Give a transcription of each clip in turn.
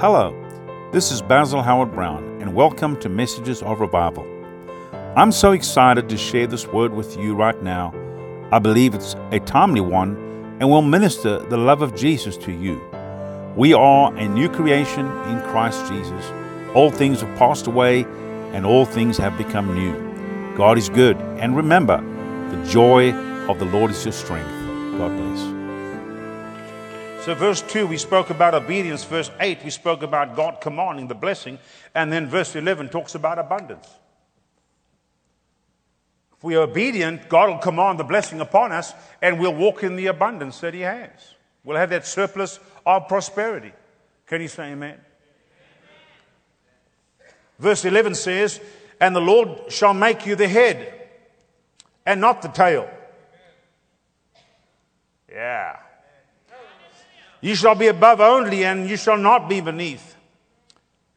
Hello, this is Basil Howard-Browne, and welcome to Messages of Revival. I'm so excited to share this word with you right now. I believe it's a timely one and will minister the love of Jesus to you. We are a new creation in Christ Jesus. All things have passed away, and all things have become new. God is good, and remember, the joy of the Lord is your strength. God bless. So, verse 2, we spoke about obedience. Verse 8, we spoke about God commanding the blessing. And then verse 11 talks about abundance. If we are obedient, God will command the blessing upon us, and we'll walk in the abundance that He has. We'll have that surplus of prosperity. Can you say amen? Verse 11 says, And the Lord shall make you the head and not the tail. Yeah. You shall be above only, and you shall not be beneath.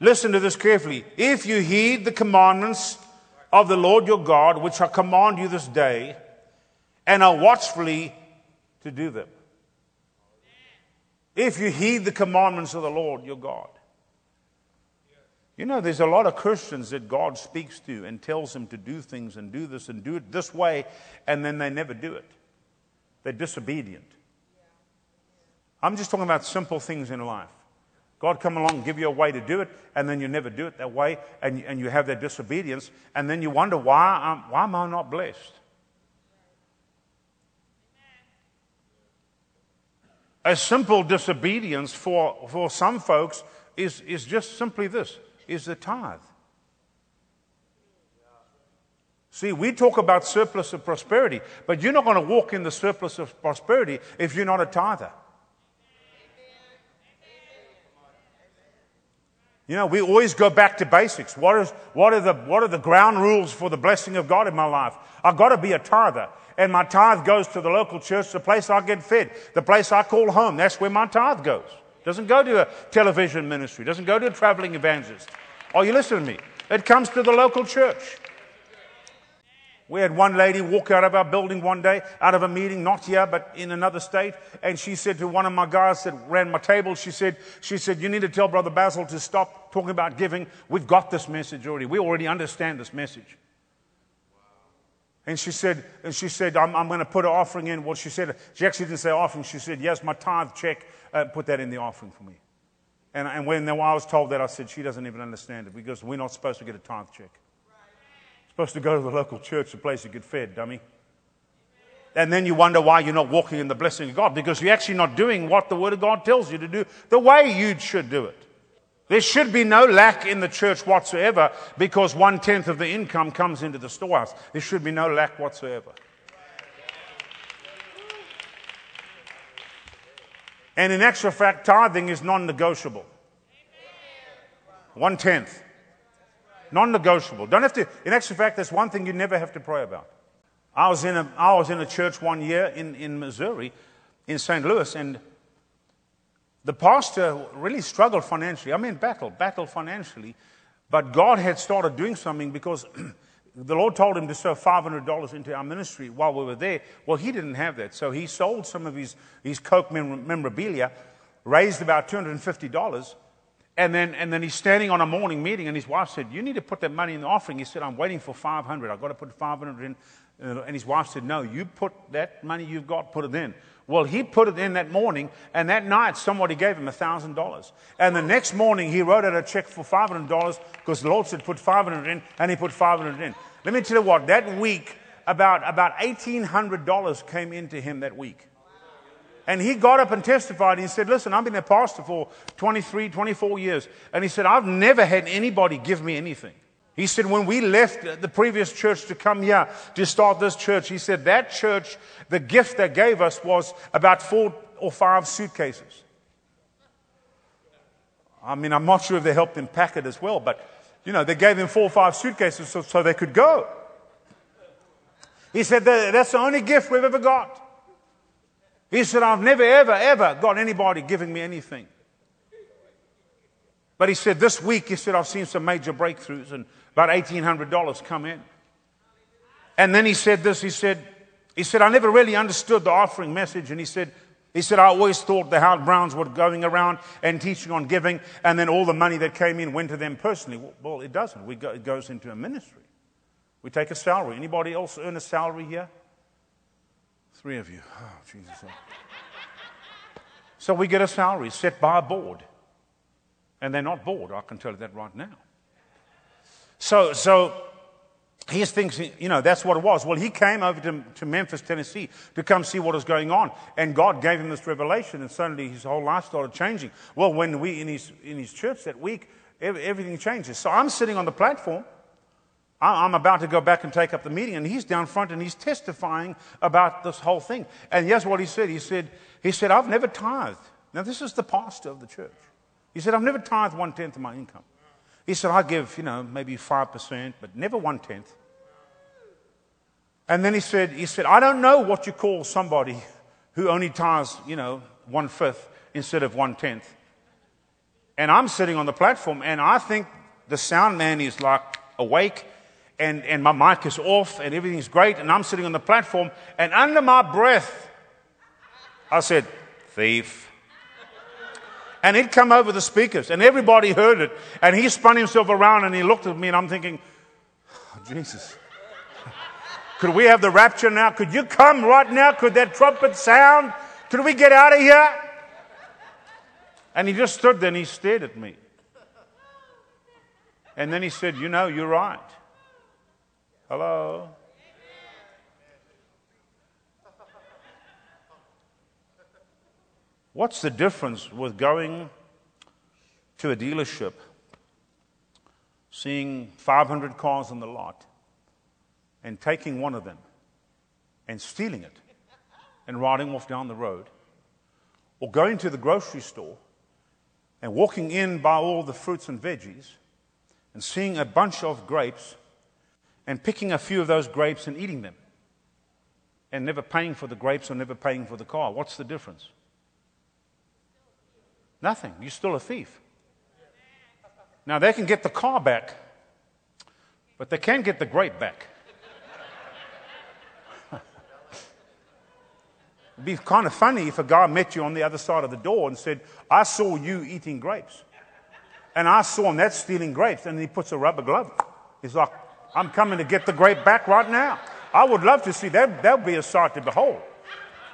Listen to this carefully. If you heed the commandments of the Lord your God, which I command you this day, and are watchfully to do them. If you heed the commandments of the Lord your God. You know, there's a lot of Christians that God speaks to and tells them to do things and do this and do it this way, and then they never do it. They're disobedient. I'm just talking about simple things in life. God come along, give you a way to do it, and then you never do it that way, and, and you have that disobedience, and then you wonder, why, um, why am I not blessed? A simple disobedience for, for some folks is, is just simply this, is the tithe. See, we talk about surplus of prosperity, but you're not going to walk in the surplus of prosperity if you're not a tither. You know, we always go back to basics. What, is, what, are the, what are the ground rules for the blessing of God in my life? I've got to be a tither. And my tithe goes to the local church, the place I get fed, the place I call home. That's where my tithe goes. Doesn't go to a television ministry, doesn't go to a traveling evangelist. Are you listening to me? It comes to the local church. We had one lady walk out of our building one day, out of a meeting, not here, but in another state, and she said to one of my guys that ran my table, she said, she said, you need to tell Brother Basil to stop talking about giving. We've got this message already. We already understand this message. And she said, and she said, I'm, I'm going to put an offering in. Well, she said, she actually didn't say offering. She said, yes, my tithe check, uh, put that in the offering for me. And, and when I was told that, I said, she doesn't even understand it because we're not supposed to get a tithe check. Supposed to go to the local church, the place you get fed, dummy. And then you wonder why you're not walking in the blessing of God because you're actually not doing what the Word of God tells you to do the way you should do it. There should be no lack in the church whatsoever because one tenth of the income comes into the storehouse. There should be no lack whatsoever. And in actual fact, tithing is non negotiable. One tenth. Non negotiable. Don't have to, in actual fact, that's one thing you never have to pray about. I was in a, I was in a church one year in, in Missouri, in St. Louis, and the pastor really struggled financially. I mean, battle, battle financially. But God had started doing something because the Lord told him to sow $500 into our ministry while we were there. Well, he didn't have that. So he sold some of his, his Coke memorabilia, raised about $250 and then, and then he's standing on a morning meeting, and his wife said, You need to put that money in the offering. He said, I'm waiting for 500. I've got to put 500 in. And his wife said, No, you put that money you've got, put it in. Well, he put it in that morning, and that night somebody gave him $1,000. And the next morning he wrote out a check for $500 because the Lord said, Put 500 in, and he put 500 in. Let me tell you what, that week, about, about $1,800 came into him that week. And he got up and testified. and He said, Listen, I've been a pastor for 23, 24 years. And he said, I've never had anybody give me anything. He said, when we left the previous church to come here to start this church, he said, that church, the gift they gave us was about four or five suitcases. I mean, I'm not sure if they helped him pack it as well, but, you know, they gave him four or five suitcases so, so they could go. He said, that's the only gift we've ever got. He said, I've never, ever, ever got anybody giving me anything. But he said, this week, he said, I've seen some major breakthroughs and about $1,800 come in. And then he said this, he said, he said, I never really understood the offering message. And he said, He said, I always thought the Howard-Brownes were going around and teaching on giving, and then all the money that came in went to them personally. Well, it doesn't. We go, it goes into a ministry. We take a salary. Anybody else earn a salary here? Three of you. Oh, Jesus. so we get a salary set by a board. And they're not bored, I can tell you that right now. So, so he thinks, you know, that's what it was. Well, he came over to, to Memphis, Tennessee to come see what was going on. And God gave him this revelation, and suddenly his whole life started changing. Well, when we, in his, in his church that week, everything changes. So I'm sitting on the platform. I'm about to go back and take up the meeting, and he's down front and he's testifying about this whole thing. And here's what he said. He said, he said, I've never tithed. Now, this is the pastor of the church. He said, I've never tithed one tenth of my income. He said, I give, you know, maybe 5%, but never one tenth. And then he said, he said, I don't know what you call somebody who only tithes, you know, one fifth instead of one tenth. And I'm sitting on the platform and I think the sound man is like awake and, and my mic is off and everything's great. And I'm sitting on the platform and under my breath, I said, thief. And it come over the speakers, and everybody heard it. And he spun himself around and he looked at me, and I'm thinking, oh, Jesus. Could we have the rapture now? Could you come right now? Could that trumpet sound? Could we get out of here? And he just stood there and he stared at me. And then he said, You know, you're right. Hello? What's the difference with going to a dealership, seeing 500 cars on the lot, and taking one of them and stealing it and riding off down the road, or going to the grocery store and walking in by all the fruits and veggies and seeing a bunch of grapes and picking a few of those grapes and eating them and never paying for the grapes or never paying for the car. What's the difference? Nothing. You're still a thief. Now, they can get the car back, but they can't get the grape back. It'd be kind of funny if a guy met you on the other side of the door and said, I saw you eating grapes. And I saw him, that's stealing grapes. And he puts a rubber glove. He's like, I'm coming to get the grape back right now. I would love to see that. That would be a sight to behold.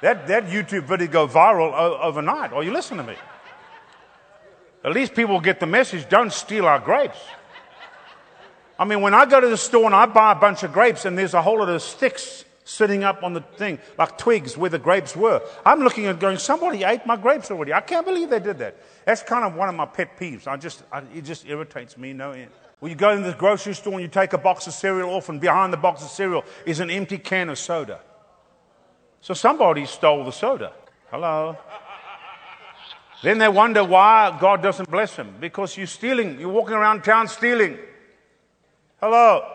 That, that YouTube video go viral o- overnight. Are you listening to me? At least people get the message don't steal our grapes. I mean, when I go to the store and I buy a bunch of grapes and there's a whole lot of sticks sitting up on the thing, like twigs where the grapes were, I'm looking at going, somebody ate my grapes already. I can't believe they did that. That's kind of one of my pet peeves. I just, I, it just irritates me no end. Well, you go in the grocery store and you take a box of cereal off, and behind the box of cereal is an empty can of soda. So somebody stole the soda. Hello? Then they wonder why God doesn't bless them. Because you're stealing. You're walking around town stealing. Hello.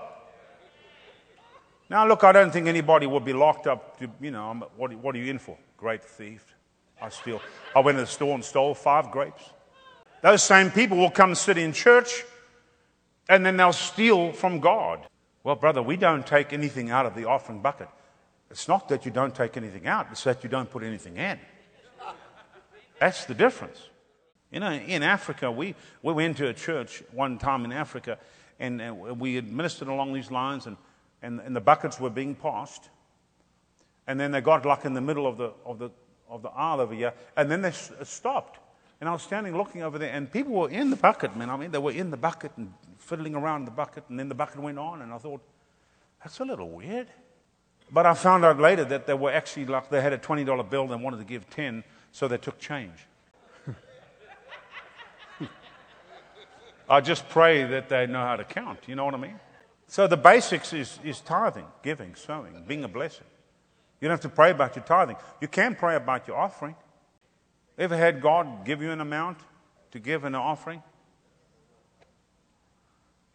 Now, look, I don't think anybody would be locked up to, you know, what, what are you in for? Great thief. I steal. I went to the store and stole five grapes. Those same people will come sit in church and then they'll steal from God. Well, brother, we don't take anything out of the offering bucket. It's not that you don't take anything out, it's that you don't put anything in. That's the difference. You know, in Africa, we, we went to a church one time in Africa, and, and we administered along these lines, and, and, and, the buckets were being passed. And then they got like in the middle of the, of the, of the aisle over here, and then they uh, stopped. And I was standing looking over there, and people were in the bucket, man. I mean, they were in the bucket and fiddling around the bucket, and then the bucket went on, and I thought, that's a little weird. But I found out later that they were actually like they had a $20 bill and wanted to give 10 so they took change. I just pray that they know how to count. You know what I mean? So the basics is, is tithing, giving, sowing, being a blessing. You don't have to pray about your tithing. You can pray about your offering. Ever had God give you an amount to give an offering?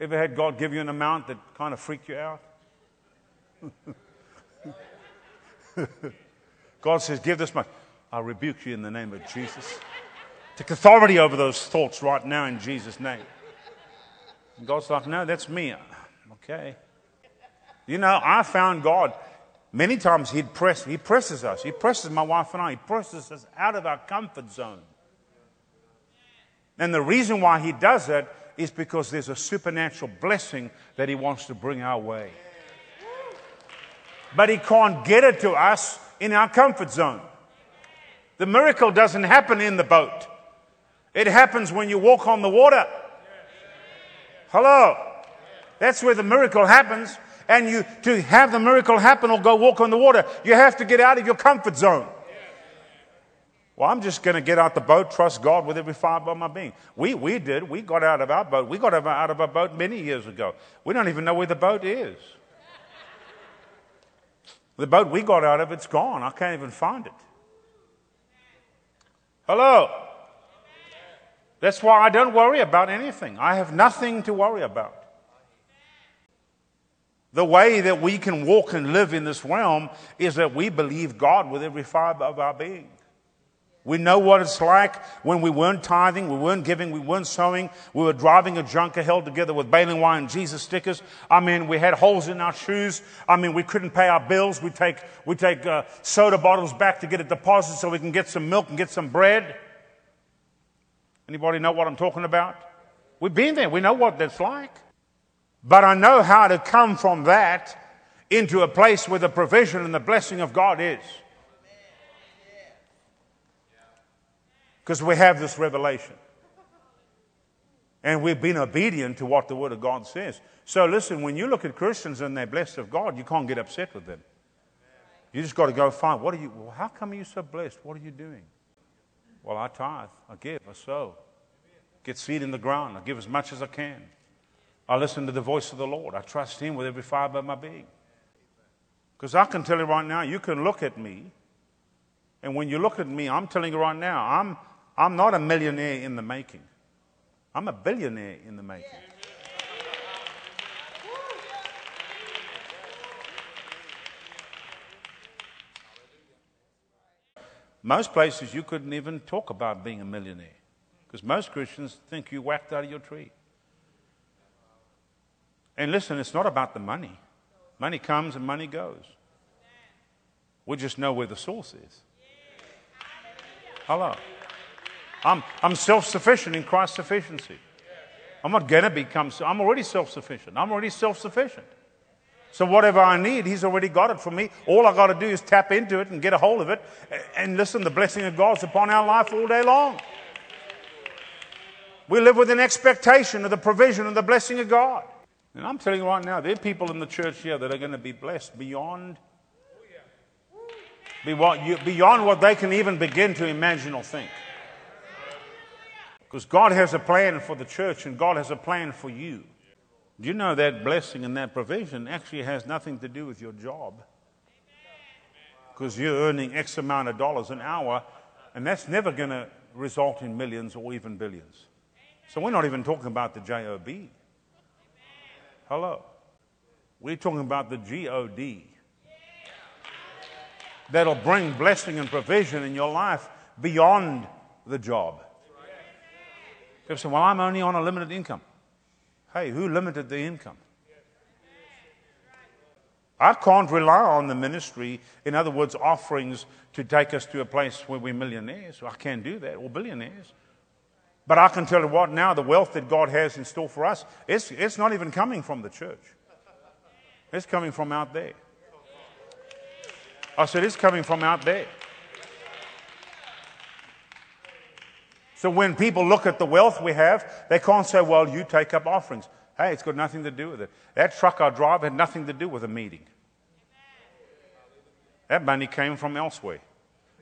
Ever had God give you an amount that kind of freaked you out? God says, Give this much. I rebuke you in the name of Jesus. Take authority over those thoughts right now in Jesus' name. And God's like, no, that's me. Okay. You know, I found God Many times he'd press, he presses us. He presses my wife and I. He presses us out of our comfort zone. And the reason why he does that is because there's a supernatural blessing that he wants to bring our way. But he can't get it to us in our comfort zone. The miracle doesn't happen in the boat. It happens when you walk on the water. Hello. That's where the miracle happens. And you, to have the miracle happen or go walk on the water, you have to get out of your comfort zone. Well, I'm just going to get out the boat, trust God with every fiber of my being. We, we did. We got out of our boat. We got out of our boat many years ago. We don't even know where the boat is. The boat we got out of, it's gone. I can't even find it. Hello? That's why I don't worry about anything. I have nothing to worry about. The way that we can walk and live in this realm is that we believe God with every fiber of our being. We know what it's like when we weren't tithing, we weren't giving, we weren't sowing, we were driving a junker held together with baling wine and Jesus stickers. I mean, we had holes in our shoes. I mean, we couldn't pay our bills. We take, we take uh, soda bottles back to get a deposit so we can get some milk and get some bread. Anybody know what I'm talking about? We've been there. We know what that's like. But I know how to come from that into a place where the provision and the blessing of God is. Because we have this revelation. And we've been obedient to what the Word of God says. So listen, when you look at Christians and they're blessed of God, you can't get upset with them. You just got to go find, what are you, well, how come you so blessed? What are you doing? Well, I tithe, I give, I sow. Get seed in the ground, I give as much as I can. I listen to the voice of the Lord. I trust Him with every fiber of my being. Because I can tell you right now, you can look at me, and when you look at me, I'm telling you right now, I'm, I'm not a millionaire in the making. I'm a billionaire in the making. Most places you couldn't even talk about being a millionaire because most Christians think you whacked out of your tree. And listen, it's not about the money. Money comes and money goes. We just know where the source is. Hello. I'm, I'm self sufficient in Christ's sufficiency. I'm not going to become, I'm already self sufficient. I'm already self sufficient. So whatever I need, He's already got it for me. All I got to do is tap into it and get a hold of it. And listen, the blessing of God's upon our life all day long. We live with an expectation of the provision and the blessing of God. And I'm telling you right now, there are people in the church here that are going to be blessed beyond, beyond what they can even begin to imagine or think. Because God has a plan for the church and God has a plan for you. Do you know that blessing and that provision actually has nothing to do with your job? Because you're earning X amount of dollars an hour, and that's never going to result in millions or even billions. So we're not even talking about the JOB. Hello. We're talking about the GOD. That'll bring blessing and provision in your life beyond the job. People say, Well, I'm only on a limited income. Hey, who limited the income? I can't rely on the ministry, in other words, offerings to take us to a place where we're millionaires. I can't do that, or billionaires. But I can tell you what now, the wealth that God has in store for us, it's, it's not even coming from the church. It's coming from out there. I said, it's coming from out there. So when people look at the wealth we have, they can't say, well, you take up offerings. Hey, it's got nothing to do with it. That truck I drive had nothing to do with a meeting. That money came from elsewhere.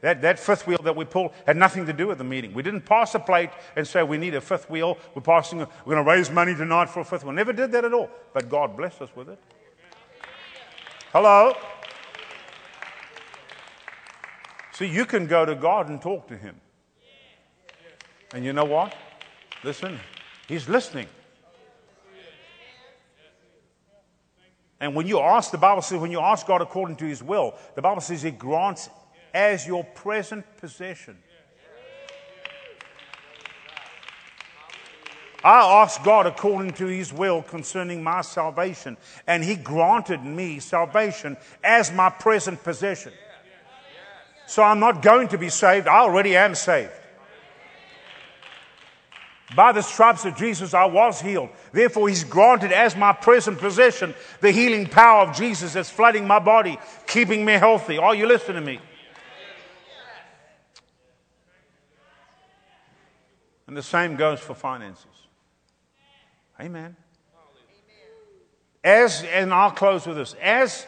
That, that fifth wheel that we pulled had nothing to do with the meeting. We didn't pass a plate and say we need a fifth wheel. We're passing. A, we're going to raise money tonight for a fifth wheel. Never did that at all. But God blessed us with it. Hello. See, you can go to God and talk to Him. And you know what? Listen, He's listening. And when you ask, the Bible says, when you ask God according to His will, the Bible says He grants as your present possession. I asked God according to his will concerning my salvation, and he granted me salvation as my present possession. So I'm not going to be saved, I already am saved. By the stripes of Jesus, I was healed. Therefore, He's granted as my present possession the healing power of Jesus that's flooding my body, keeping me healthy. Are you listening to me? And the same goes for finances. Amen. As, and I'll close with this, as,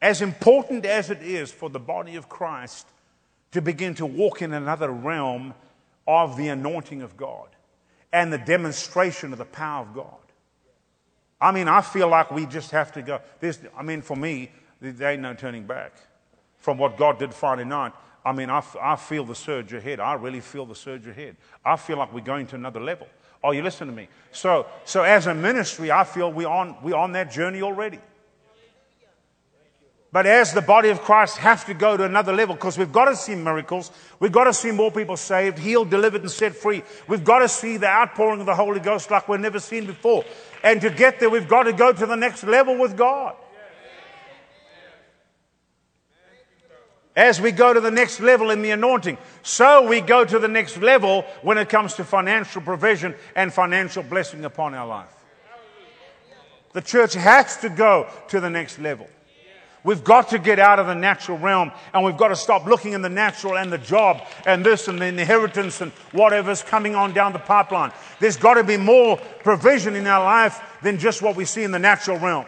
as important as it is for the body of Christ to begin to walk in another realm of the anointing of God and the demonstration of the power of God. I mean, I feel like we just have to go. There's, I mean, for me, there ain't no turning back from what God did Friday night. I mean, I, I feel the surge ahead. I really feel the surge ahead. I feel like we're going to another level. Oh, you listen to me. So, so as a ministry, I feel we're on, we're on that journey already. But as the body of Christ have to go to another level because we've got to see miracles. We've got to see more people saved, healed, delivered, and set free. We've got to see the outpouring of the Holy Ghost like we've never seen before. And to get there, we've got to go to the next level with God. As we go to the next level in the anointing, so we go to the next level when it comes to financial provision and financial blessing upon our life. The church has to go to the next level. We've got to get out of the natural realm and we've got to stop looking in the natural and the job and this and the inheritance and whatever's coming on down the pipeline. There's got to be more provision in our life than just what we see in the natural realm.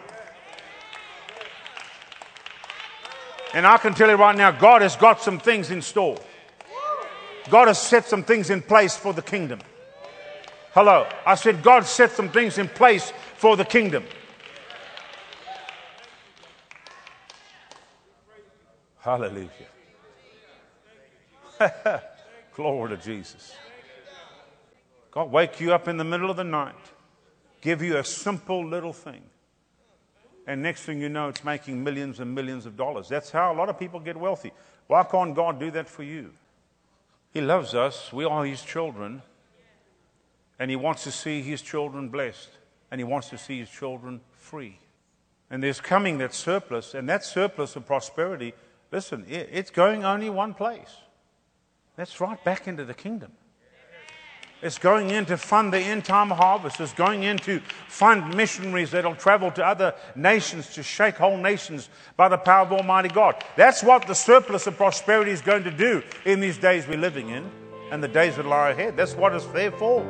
And I can tell you right now, God has got some things in store. God has set some things in place for the kingdom. Hello. I said, God set some things in place for the kingdom. Hallelujah. Glory to Jesus. God wake you up in the middle of the night, give you a simple little thing and next thing you know, it's making millions and millions of dollars. That's how a lot of people get wealthy. Why can't God do that for you? He loves us, we are His children, and He wants to see His children blessed, and He wants to see His children free. And there's coming that surplus, and that surplus of prosperity, listen, it's going only one place. That's right back into the kingdom. It's going in to fund the end time harvest. It's going in to fund missionaries that'll travel to other nations to shake whole nations by the power of Almighty God. That's what the surplus of prosperity is going to do in these days we're living in and the days that lie ahead. That's what it's there for.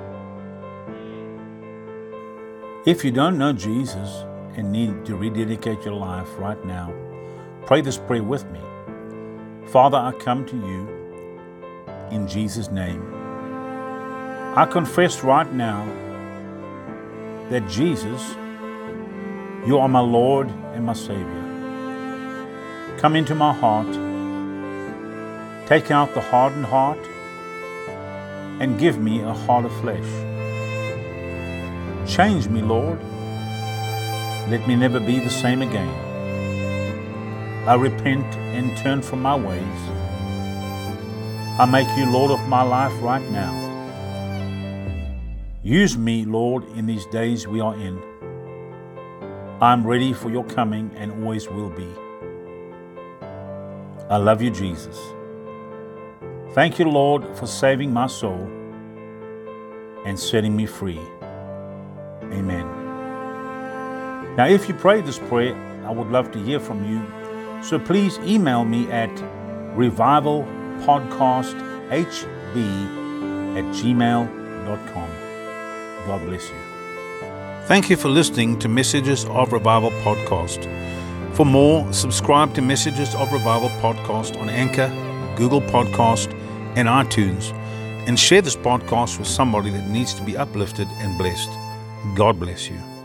If you don't know Jesus and need to rededicate your life right now, pray this prayer with me. Father, I come to you in Jesus' name. I confess right now that Jesus, you are my Lord and my Savior. Come into my heart, take out the hardened heart, and give me a heart of flesh. Change me, Lord. Let me never be the same again. I repent and turn from my ways. I make you Lord of my life right now. Use me, Lord, in these days we are in. I'm ready for your coming and always will be. I love you, Jesus. Thank you, Lord, for saving my soul and setting me free. Amen. Now, if you prayed this prayer, I would love to hear from you. So please email me at revivalpodcasthb at gmail.com. God bless you. Thank you for listening to Messages of Revival podcast. For more, subscribe to Messages of Revival podcast on Anchor, Google Podcast, and iTunes, and share this podcast with somebody that needs to be uplifted and blessed. God bless you.